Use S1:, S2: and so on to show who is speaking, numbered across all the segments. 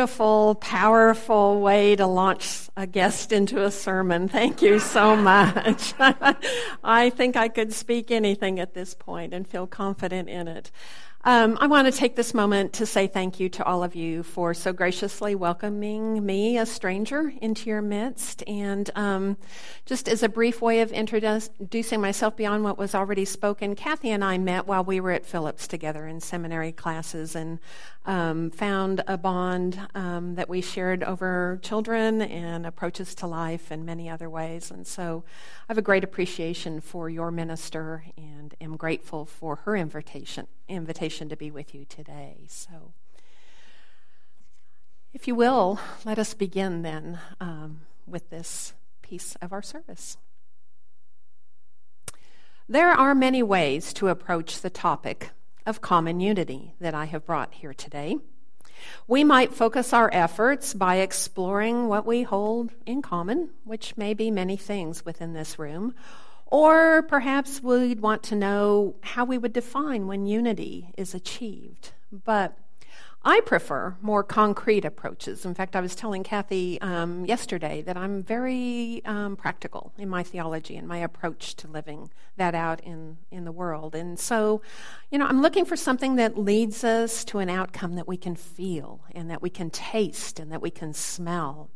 S1: beautiful, powerful way to launch a guest into a sermon. Thank you so much. I think I could speak anything at this point and feel confident in it. Um, I want to take this moment to say thank you to all of you for so graciously welcoming me, a stranger, into your midst. And um, just as a brief way of introducing myself beyond what was already spoken, Kathy and I met while we were at Phillips together in seminary classes and um, found a bond um, that we shared over children and approaches to life and many other ways. And so I have a great appreciation for your minister and am grateful for her invitation invitation to be with you today. So, if you will, let us begin then um, with this piece of our service. There are many ways to approach the topic of common unity that I have brought here today. We might focus our efforts by exploring what we hold in common, which may be many things within this room, or perhaps we'd want to know how we would define when unity is achieved. But I prefer more concrete approaches. In fact, I was telling Kathy um, yesterday that I'm very um, practical in my theology and my approach to living that out in, in the world. And so, you know, I'm looking for something that leads us to an outcome that we can feel and that we can taste and that we can smell.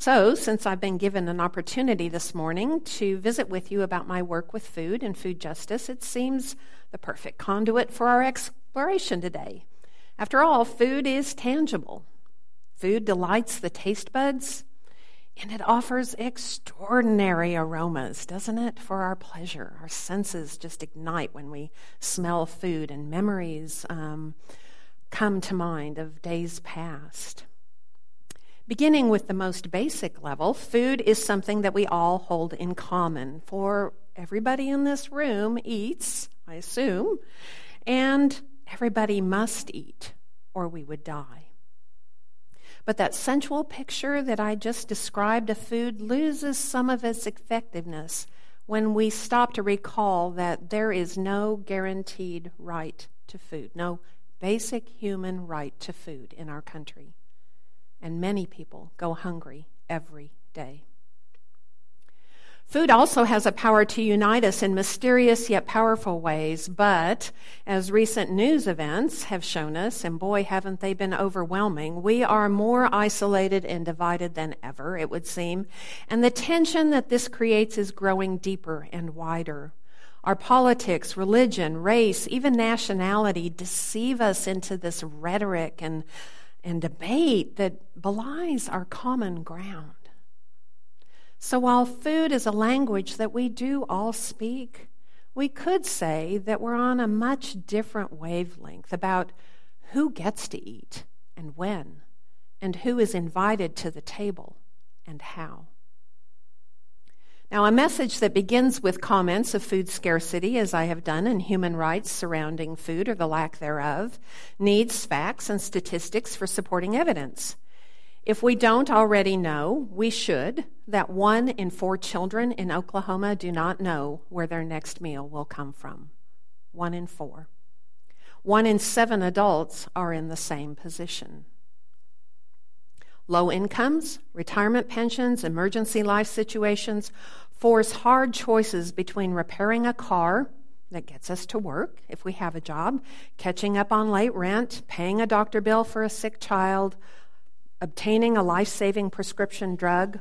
S1: So, since I've been given an opportunity this morning to visit with you about my work with food and food justice, it seems the perfect conduit for our exploration today. After all, food is tangible. Food delights the taste buds, and it offers extraordinary aromas, doesn't it, for our pleasure? Our senses just ignite when we smell food, and memories um, come to mind of days past. Beginning with the most basic level, food is something that we all hold in common. For everybody in this room eats, I assume, and everybody must eat, or we would die. But that sensual picture that I just described of food loses some of its effectiveness when we stop to recall that there is no guaranteed right to food, no basic human right to food in our country and many people go hungry every day. Food also has a power to unite us in mysterious yet powerful ways, but as recent news events have shown us, and boy, haven't they been overwhelming, we are more isolated and divided than ever, it would seem, and the tension that this creates is growing deeper and wider. Our politics, religion, race, even nationality deceive us into this rhetoric and and debate that belies our common ground. So while food is a language that we do all speak, we could say that we're on a much different wavelength about who gets to eat and when, and who is invited to the table and how. Now, a message that begins with comments of food scarcity, as I have done, and human rights surrounding food or the lack thereof, needs facts and statistics for supporting evidence. If we don't already know, we should, that one in four children in Oklahoma do not know where their next meal will come from. One in four. One in seven adults are in the same position. Low incomes, retirement pensions, emergency life situations force hard choices between repairing a car that gets us to work if we have a job, catching up on late rent, paying a doctor bill for a sick child, obtaining a life saving prescription drug,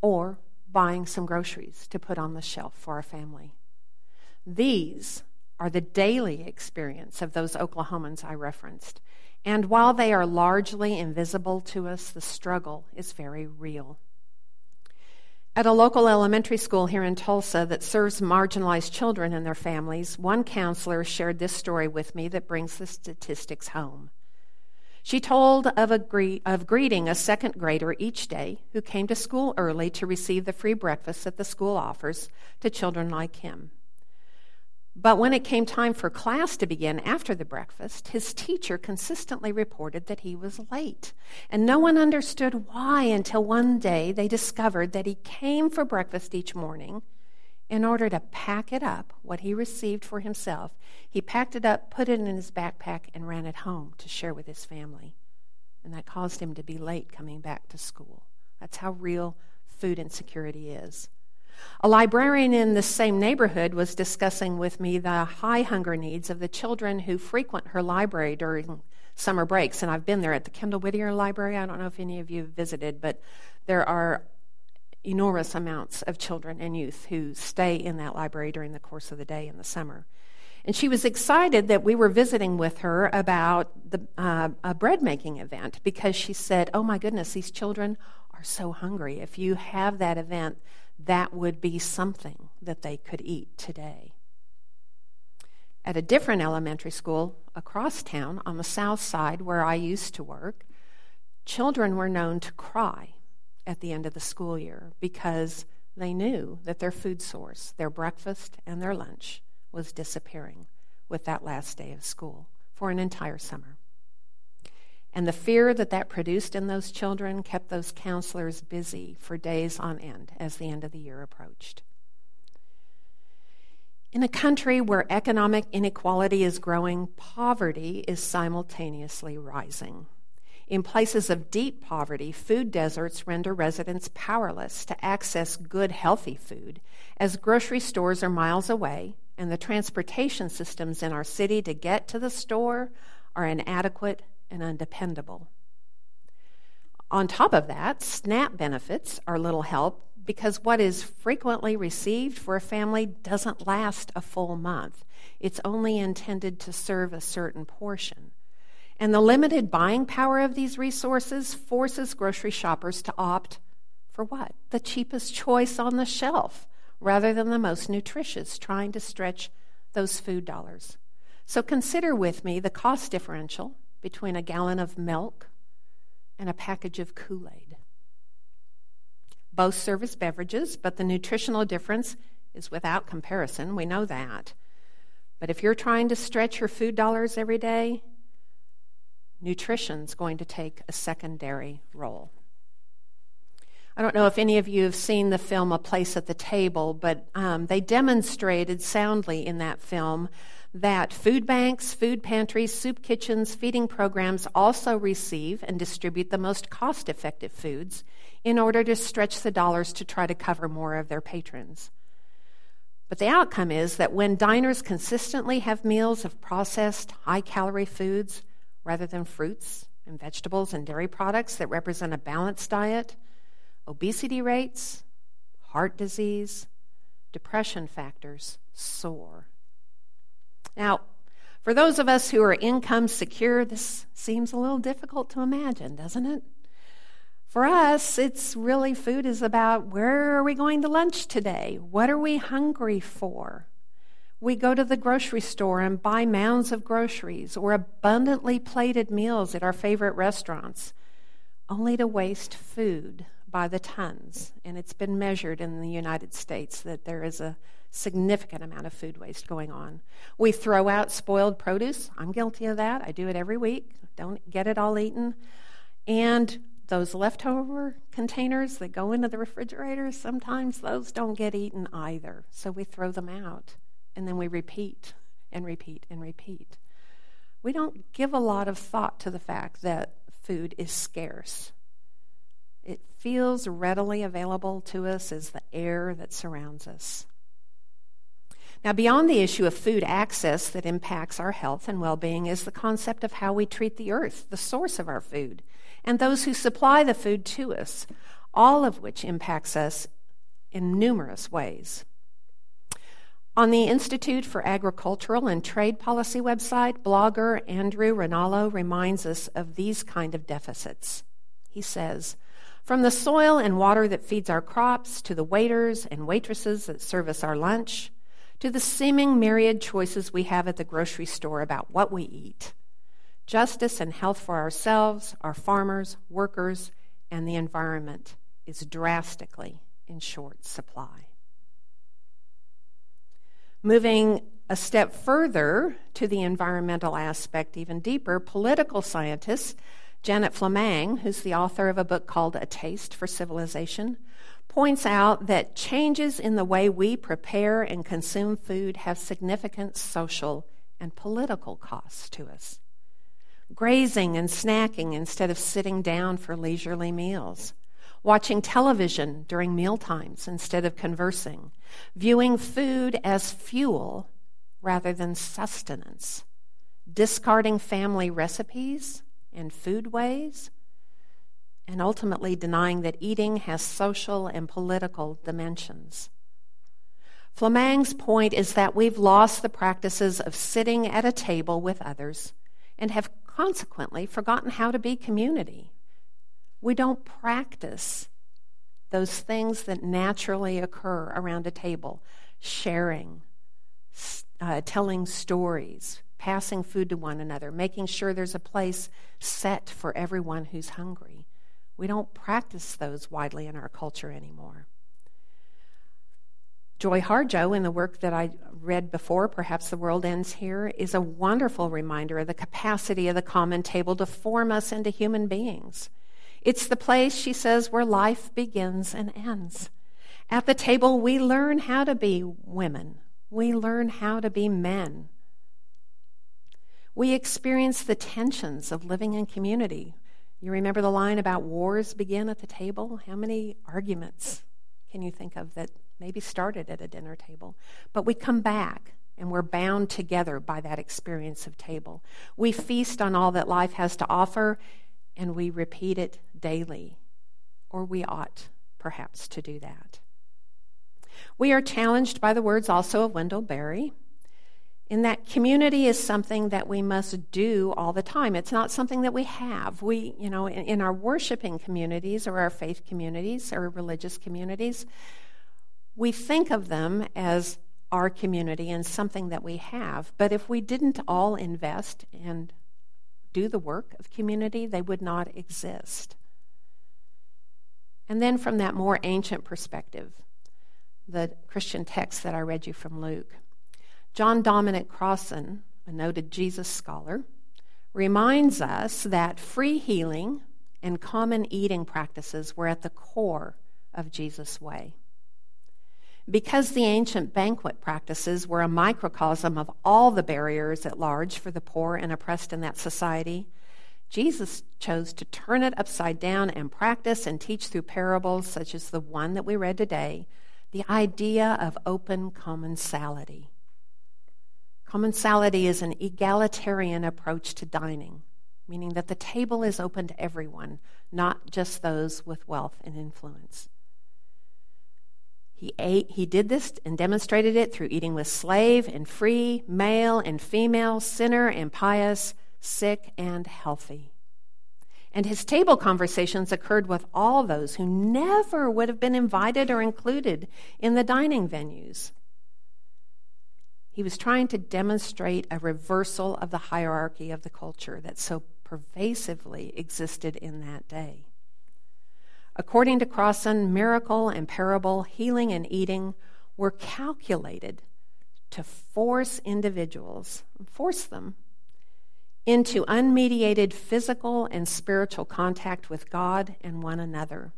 S1: or buying some groceries to put on the shelf for our family. These are the daily experience of those Oklahomans I referenced. And while they are largely invisible to us, the struggle is very real. At a local elementary school here in Tulsa that serves marginalized children and their families, one counselor shared this story with me that brings the statistics home. She told of, a gre- of greeting a second grader each day who came to school early to receive the free breakfast that the school offers to children like him. But when it came time for class to begin after the breakfast, his teacher consistently reported that he was late. And no one understood why until one day they discovered that he came for breakfast each morning in order to pack it up, what he received for himself. He packed it up, put it in his backpack, and ran it home to share with his family. and that caused him to be late coming back to school. That's how real food insecurity is. A librarian in the same neighborhood was discussing with me the high hunger needs of the children who frequent her library during summer breaks. And I've been there at the Kendall Whittier Library. I don't know if any of you have visited, but there are enormous amounts of children and youth who stay in that library during the course of the day in the summer. And she was excited that we were visiting with her about the, uh, a bread making event because she said, Oh my goodness, these children are so hungry. If you have that event, that would be something that they could eat today. At a different elementary school across town on the south side where I used to work, children were known to cry at the end of the school year because they knew that their food source, their breakfast and their lunch, was disappearing with that last day of school for an entire summer. And the fear that that produced in those children kept those counselors busy for days on end as the end of the year approached. In a country where economic inequality is growing, poverty is simultaneously rising. In places of deep poverty, food deserts render residents powerless to access good, healthy food, as grocery stores are miles away and the transportation systems in our city to get to the store are inadequate and undependable. On top of that, SNAP benefits are little help because what is frequently received for a family doesn't last a full month. It's only intended to serve a certain portion. And the limited buying power of these resources forces grocery shoppers to opt for what? The cheapest choice on the shelf rather than the most nutritious, trying to stretch those food dollars. So consider with me the cost differential between a gallon of milk and a package of Kool Aid. Both serve as beverages, but the nutritional difference is without comparison. We know that. But if you're trying to stretch your food dollars every day, nutrition's going to take a secondary role. I don't know if any of you have seen the film A Place at the Table, but um, they demonstrated soundly in that film that food banks, food pantries, soup kitchens, feeding programs also receive and distribute the most cost effective foods in order to stretch the dollars to try to cover more of their patrons. But the outcome is that when diners consistently have meals of processed, high calorie foods, rather than fruits and vegetables and dairy products that represent a balanced diet, obesity rates, heart disease, depression factors soar. Now, for those of us who are income secure, this seems a little difficult to imagine, doesn't it? For us, it's really food is about where are we going to lunch today? What are we hungry for? We go to the grocery store and buy mounds of groceries or abundantly plated meals at our favorite restaurants, only to waste food by the tons. And it's been measured in the United States that there is a significant amount of food waste going on. We throw out spoiled produce. I'm guilty of that. I do it every week. Don't get it all eaten. And those leftover containers that go into the refrigerator, sometimes those don't get eaten either. So we throw them out and then we repeat and repeat and repeat. We don't give a lot of thought to the fact that food is scarce. Feels readily available to us as the air that surrounds us. Now, beyond the issue of food access that impacts our health and well being is the concept of how we treat the earth, the source of our food, and those who supply the food to us, all of which impacts us in numerous ways. On the Institute for Agricultural and Trade Policy website, blogger Andrew Ranallo reminds us of these kind of deficits. He says, from the soil and water that feeds our crops, to the waiters and waitresses that service our lunch, to the seeming myriad choices we have at the grocery store about what we eat. Justice and health for ourselves, our farmers, workers, and the environment is drastically in short supply. Moving a step further to the environmental aspect, even deeper, political scientist Janet Flammang, who's the author of a book called A Taste for Civilization, points out that changes in the way we prepare and consume food have significant social and political costs to us. grazing and snacking instead of sitting down for leisurely meals, watching television during meal times instead of conversing, viewing food as fuel rather than sustenance, discarding family recipes and food ways, and ultimately denying that eating has social and political dimensions. Flammang's point is that we've lost the practices of sitting at a table with others and have consequently forgotten how to be community. We don't practice those things that naturally occur around a table sharing, uh, telling stories, passing food to one another, making sure there's a place set for everyone who's hungry. We don't practice those widely in our culture anymore. Joy Harjo, in the work that I read before, Perhaps the World Ends Here, is a wonderful reminder of the capacity of the common table to form us into human beings. It's the place, she says, where life begins and ends. At the table, we learn how to be women, we learn how to be men. We experience the tensions of living in community. You remember the line about wars begin at the table? How many arguments can you think of that maybe started at a dinner table. But we come back and we're bound together by that experience of table. We feast on all that life has to offer and we repeat it daily, or we ought perhaps to do that. We are challenged by the words also of Wendell Berry in that community is something that we must do all the time. It's not something that we have. We, you know, in, in our worshiping communities or our faith communities or religious communities, we think of them as our community and something that we have. But if we didn't all invest and do the work of community, they would not exist. And then from that more ancient perspective, the Christian text that I read you from Luke, John Dominic Crossan, a noted Jesus scholar, reminds us that free healing and common eating practices were at the core of Jesus' way. Because the ancient banquet practices were a microcosm of all the barriers at large for the poor and oppressed in that society, Jesus chose to turn it upside down and practice and teach through parables such as the one that we read today the idea of open commensality. Commensality is an egalitarian approach to dining, meaning that the table is open to everyone, not just those with wealth and influence. He ate, he did this and demonstrated it through eating with slave and free, male and female, sinner and pious, sick and healthy. And his table conversations occurred with all those who never would have been invited or included in the dining venues. He was trying to demonstrate a reversal of the hierarchy of the culture that so pervasively existed in that day. According to Crossan, miracle and parable, healing and eating were calculated to force individuals, force them into unmediated physical and spiritual contact with God and one another.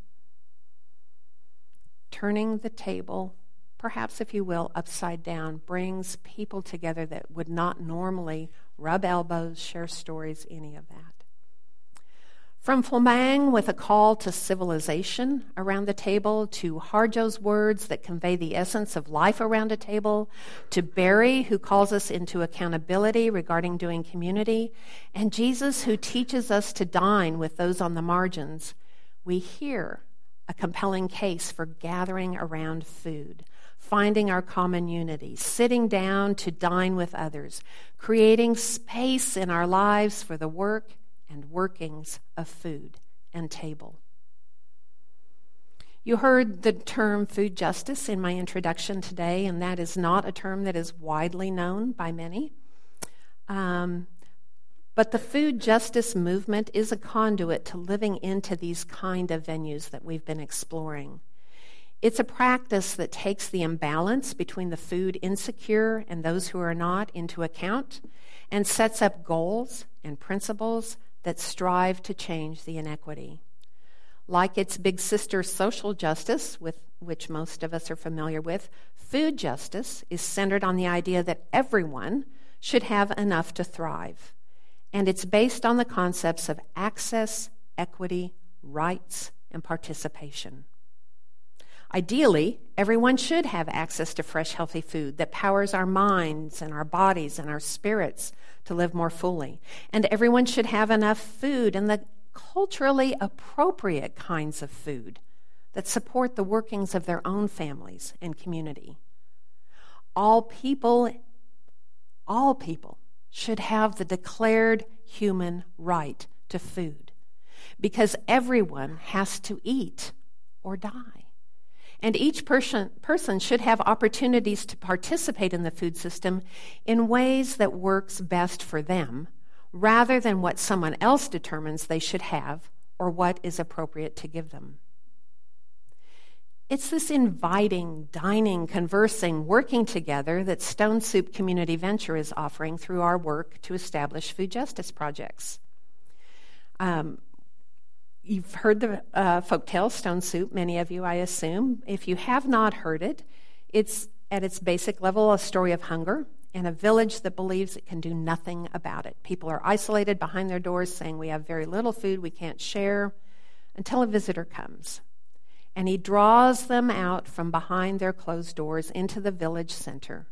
S1: Turning the table, perhaps if you will, upside down, brings people together that would not normally rub elbows, share stories, any of that. From Flammang with a call to civilization around the table, to Harjo's words that convey the essence of life around a table, to Berry who calls us into accountability regarding doing community, and Jesus, who teaches us to dine with those on the margins, we hear a compelling case for gathering around food, finding our common unity, sitting down to dine with others, creating space in our lives for the work and workings of food and table. You heard the term food justice in my introduction today, and that is not a term that is widely known by many. Um, but the food justice movement is a conduit to living into these kind of venues that we've been exploring. It's a practice that takes the imbalance between the food insecure and those who are not into account and sets up goals and principles that strive to change the inequity. Like its big sister, social justice, with which most of us are familiar with, food justice is centered on the idea that everyone should have enough to thrive. and it's based on the concepts of access, equity, rights, and participation. Ideally, everyone should have access to fresh, healthy food that powers our minds and our bodies and our spirits to live more fully. And everyone should have enough food and the culturally appropriate kinds of food that support the workings of their own families and community. All people, all people should have the declared human right to food because everyone has to eat or die. And each person, person should have opportunities to participate in the food system in ways that works best for them, rather than what someone else determines they should have or what is appropriate to give them. It's this inviting, dining, conversing, working together that Stone Soup Community Venture is offering through our work to establish food justice projects. Um, You've heard the uh, folktale Stone Soup, many of you, I assume. If you have not heard it, it's at its basic level a story of hunger and a village that believes it can do nothing about it. People are isolated behind their doors saying, We have very little food, we can't share, until a visitor comes. And he draws them out from behind their closed doors into the village center,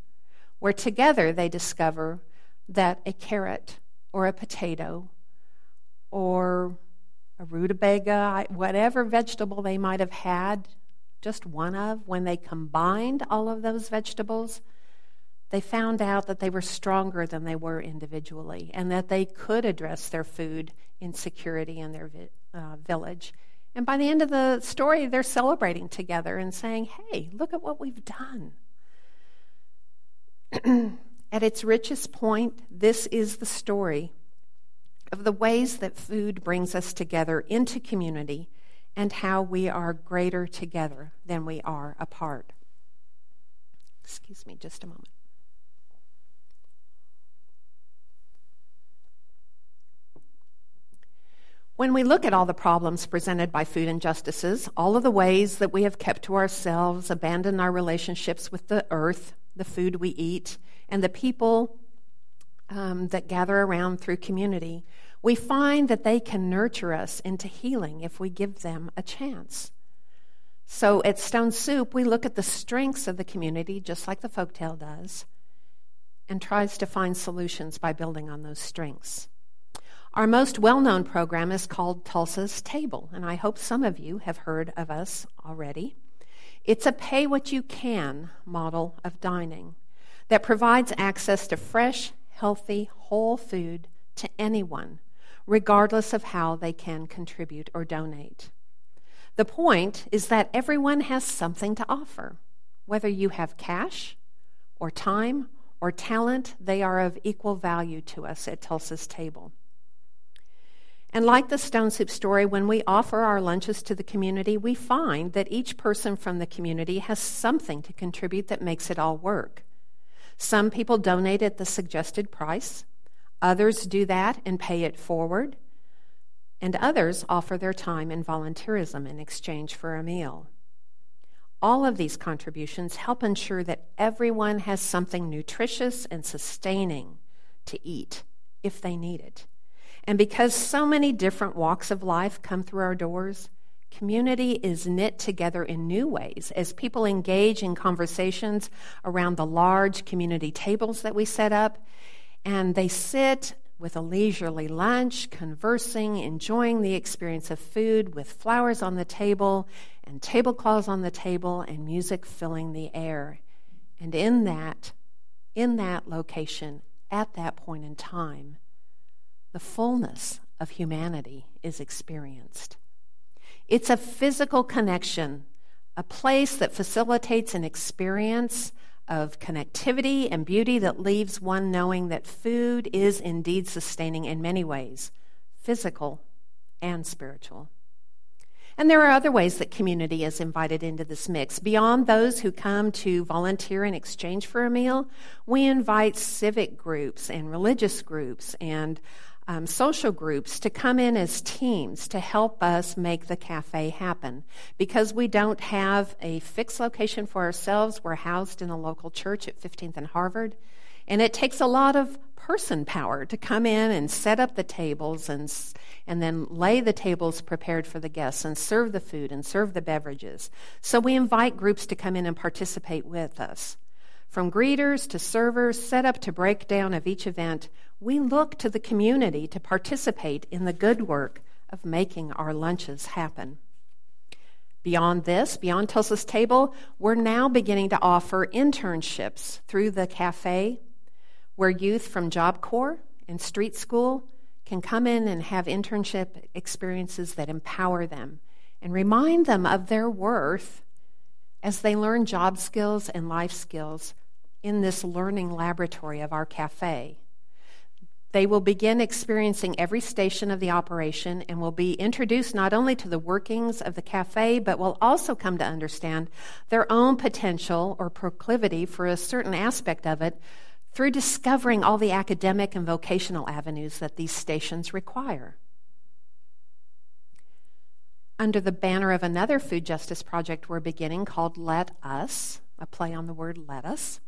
S1: where together they discover that a carrot or a potato or rutabaga, whatever vegetable they might have had, just one of, when they combined all of those vegetables, they found out that they were stronger than they were individually and that they could address their food insecurity in their vi- uh, village. And by the end of the story, they're celebrating together and saying, hey, look at what we've done. at its richest point, this is the story of the ways that food brings us together into community and how we are greater together than we are apart. Excuse me just a moment. When we look at all the problems presented by food injustices, all of the ways that we have kept to ourselves, abandoned our relationships with the earth, the food we eat, and the people um, that gather around through community, we find that they can nurture us into healing if we give them a chance. So at Stone Soup, we look at the strengths of the community, just like the folktale does, and tries to find solutions by building on those strengths. Our most well known program is called Tulsa's Table, and I hope some of you have heard of us already. It's a pay what you can model of dining that provides access to fresh, healthy, whole food to anyone, regardless of how they can contribute or donate. The point is that everyone has something to offer. Whether you have cash or time or talent, they are of equal value to us at Tulsa's table. And like the Stone Soup story, when we offer our lunches to the community, we find that each person from the community has something to contribute that makes it all work. Some people donate at the suggested price, others do that and pay it forward, and others offer their time and volunteerism in exchange for a meal. All of these contributions help ensure that everyone has something nutritious and sustaining to eat if they need it. And because so many different walks of life come through our doors, Community is knit together in new ways as people engage in conversations around the large community tables that we set up, and they sit with a leisurely lunch, conversing, enjoying the experience of food with flowers on the table and tablecloths on the table and music filling the air. And in that, in that location, at that point in time, the fullness of humanity is experienced. It's a physical connection, a place that facilitates an experience of connectivity and beauty that leaves one knowing that food is indeed sustaining in many ways, physical and spiritual. And there are other ways that community is invited into this mix. Beyond those who come to volunteer in exchange for a meal, we invite civic groups and religious groups and um, social groups to come in as teams to help us make the cafe happen. Because we don't have a fixed location for ourselves, we're housed in a local church at 15th and Harvard. And it takes a lot of person power to come in and set up the tables and, and then lay the tables prepared for the guests and serve the food and serve the beverages. So we invite groups to come in and participate with us. From greeters to servers, set up to breakdown of each event, we look to the community to participate in the good work of making our lunches happen. Beyond this, beyond Tulsa's table, we're now beginning to offer internships through the cafe where youth from Job Corps and street school can come in and have internship experiences that empower them and remind them of their worth as they learn job skills and life skills in this learning laboratory of our cafe. They will begin experiencing every station of the operation and will be introduced not only to the workings of the cafe, but will also come to understand their own potential or proclivity for a certain aspect of it through discovering all the academic and vocational avenues that these stations require. Under the banner of another food justice project we're beginning called Let Us, a play on the word let us,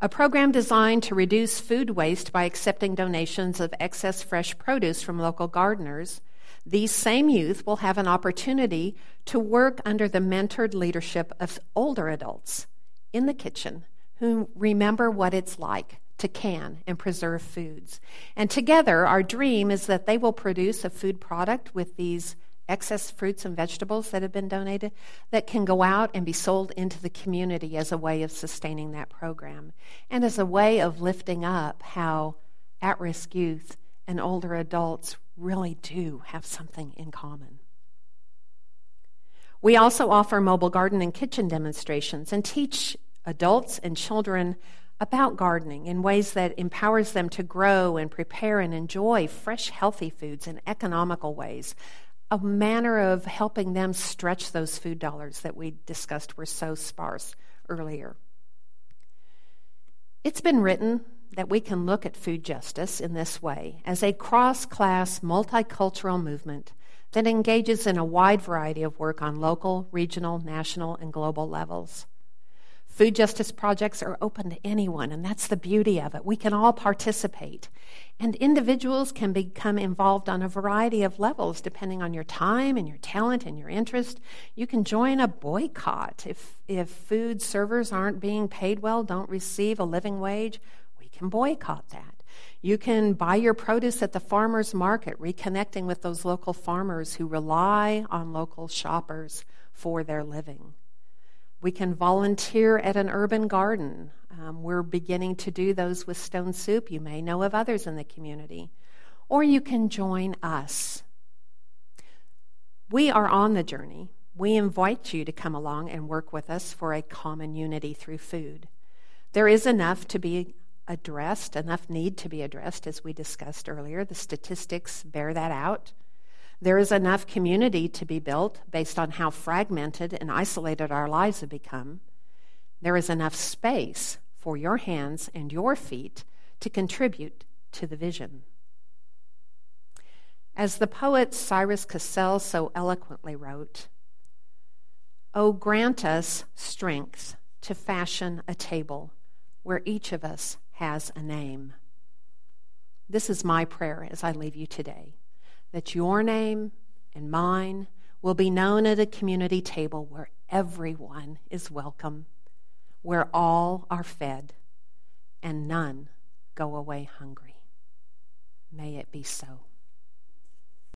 S1: a program designed to reduce food waste by accepting donations of excess fresh produce from local gardeners, these same youth will have an opportunity to work under the mentored leadership of older adults in the kitchen who remember what it's like to can and preserve foods. And together, our dream is that they will produce a food product with these excess fruits and vegetables that have been donated that can go out and be sold into the community as a way of sustaining that program and as a way of lifting up how at risk youth and older adults really do have something in common. We also offer mobile garden and kitchen demonstrations and teach adults and children about gardening in ways that empowers them to grow and prepare and enjoy fresh healthy foods in economical ways a manner of helping them stretch those food dollars that we discussed were so sparse earlier. It's been written that we can look at food justice in this way as a cross class, multicultural movement that engages in a wide variety of work on local, regional, national, and global levels. Food justice projects are open to anyone, and that's the beauty of it. We can all participate. And individuals can become involved on a variety of levels depending on your time and your talent and your interest. You can join a boycott. If, if food servers aren't being paid well, don't receive a living wage, we can boycott that. You can buy your produce at the farmer's market, reconnecting with those local farmers who rely on local shoppers for their living. We can volunteer at an urban garden. Um, we're beginning to do those with Stone Soup. You may know of others in the community. Or you can join us. We are on the journey. We invite you to come along and work with us for a common unity through food. There is enough to be addressed, enough need to be addressed, as we discussed earlier. The statistics bear that out. There is enough community to be built based on how fragmented and isolated our lives have become. There is enough space for your hands and your feet to contribute to the vision. As the poet Cyrus Cassells so eloquently wrote, Oh, grant us strength to fashion a table where each of us has a name. This is my prayer as I leave you today that your name and mine will be known at a community table where everyone is welcome, where all are fed, and none go away hungry. May it be so.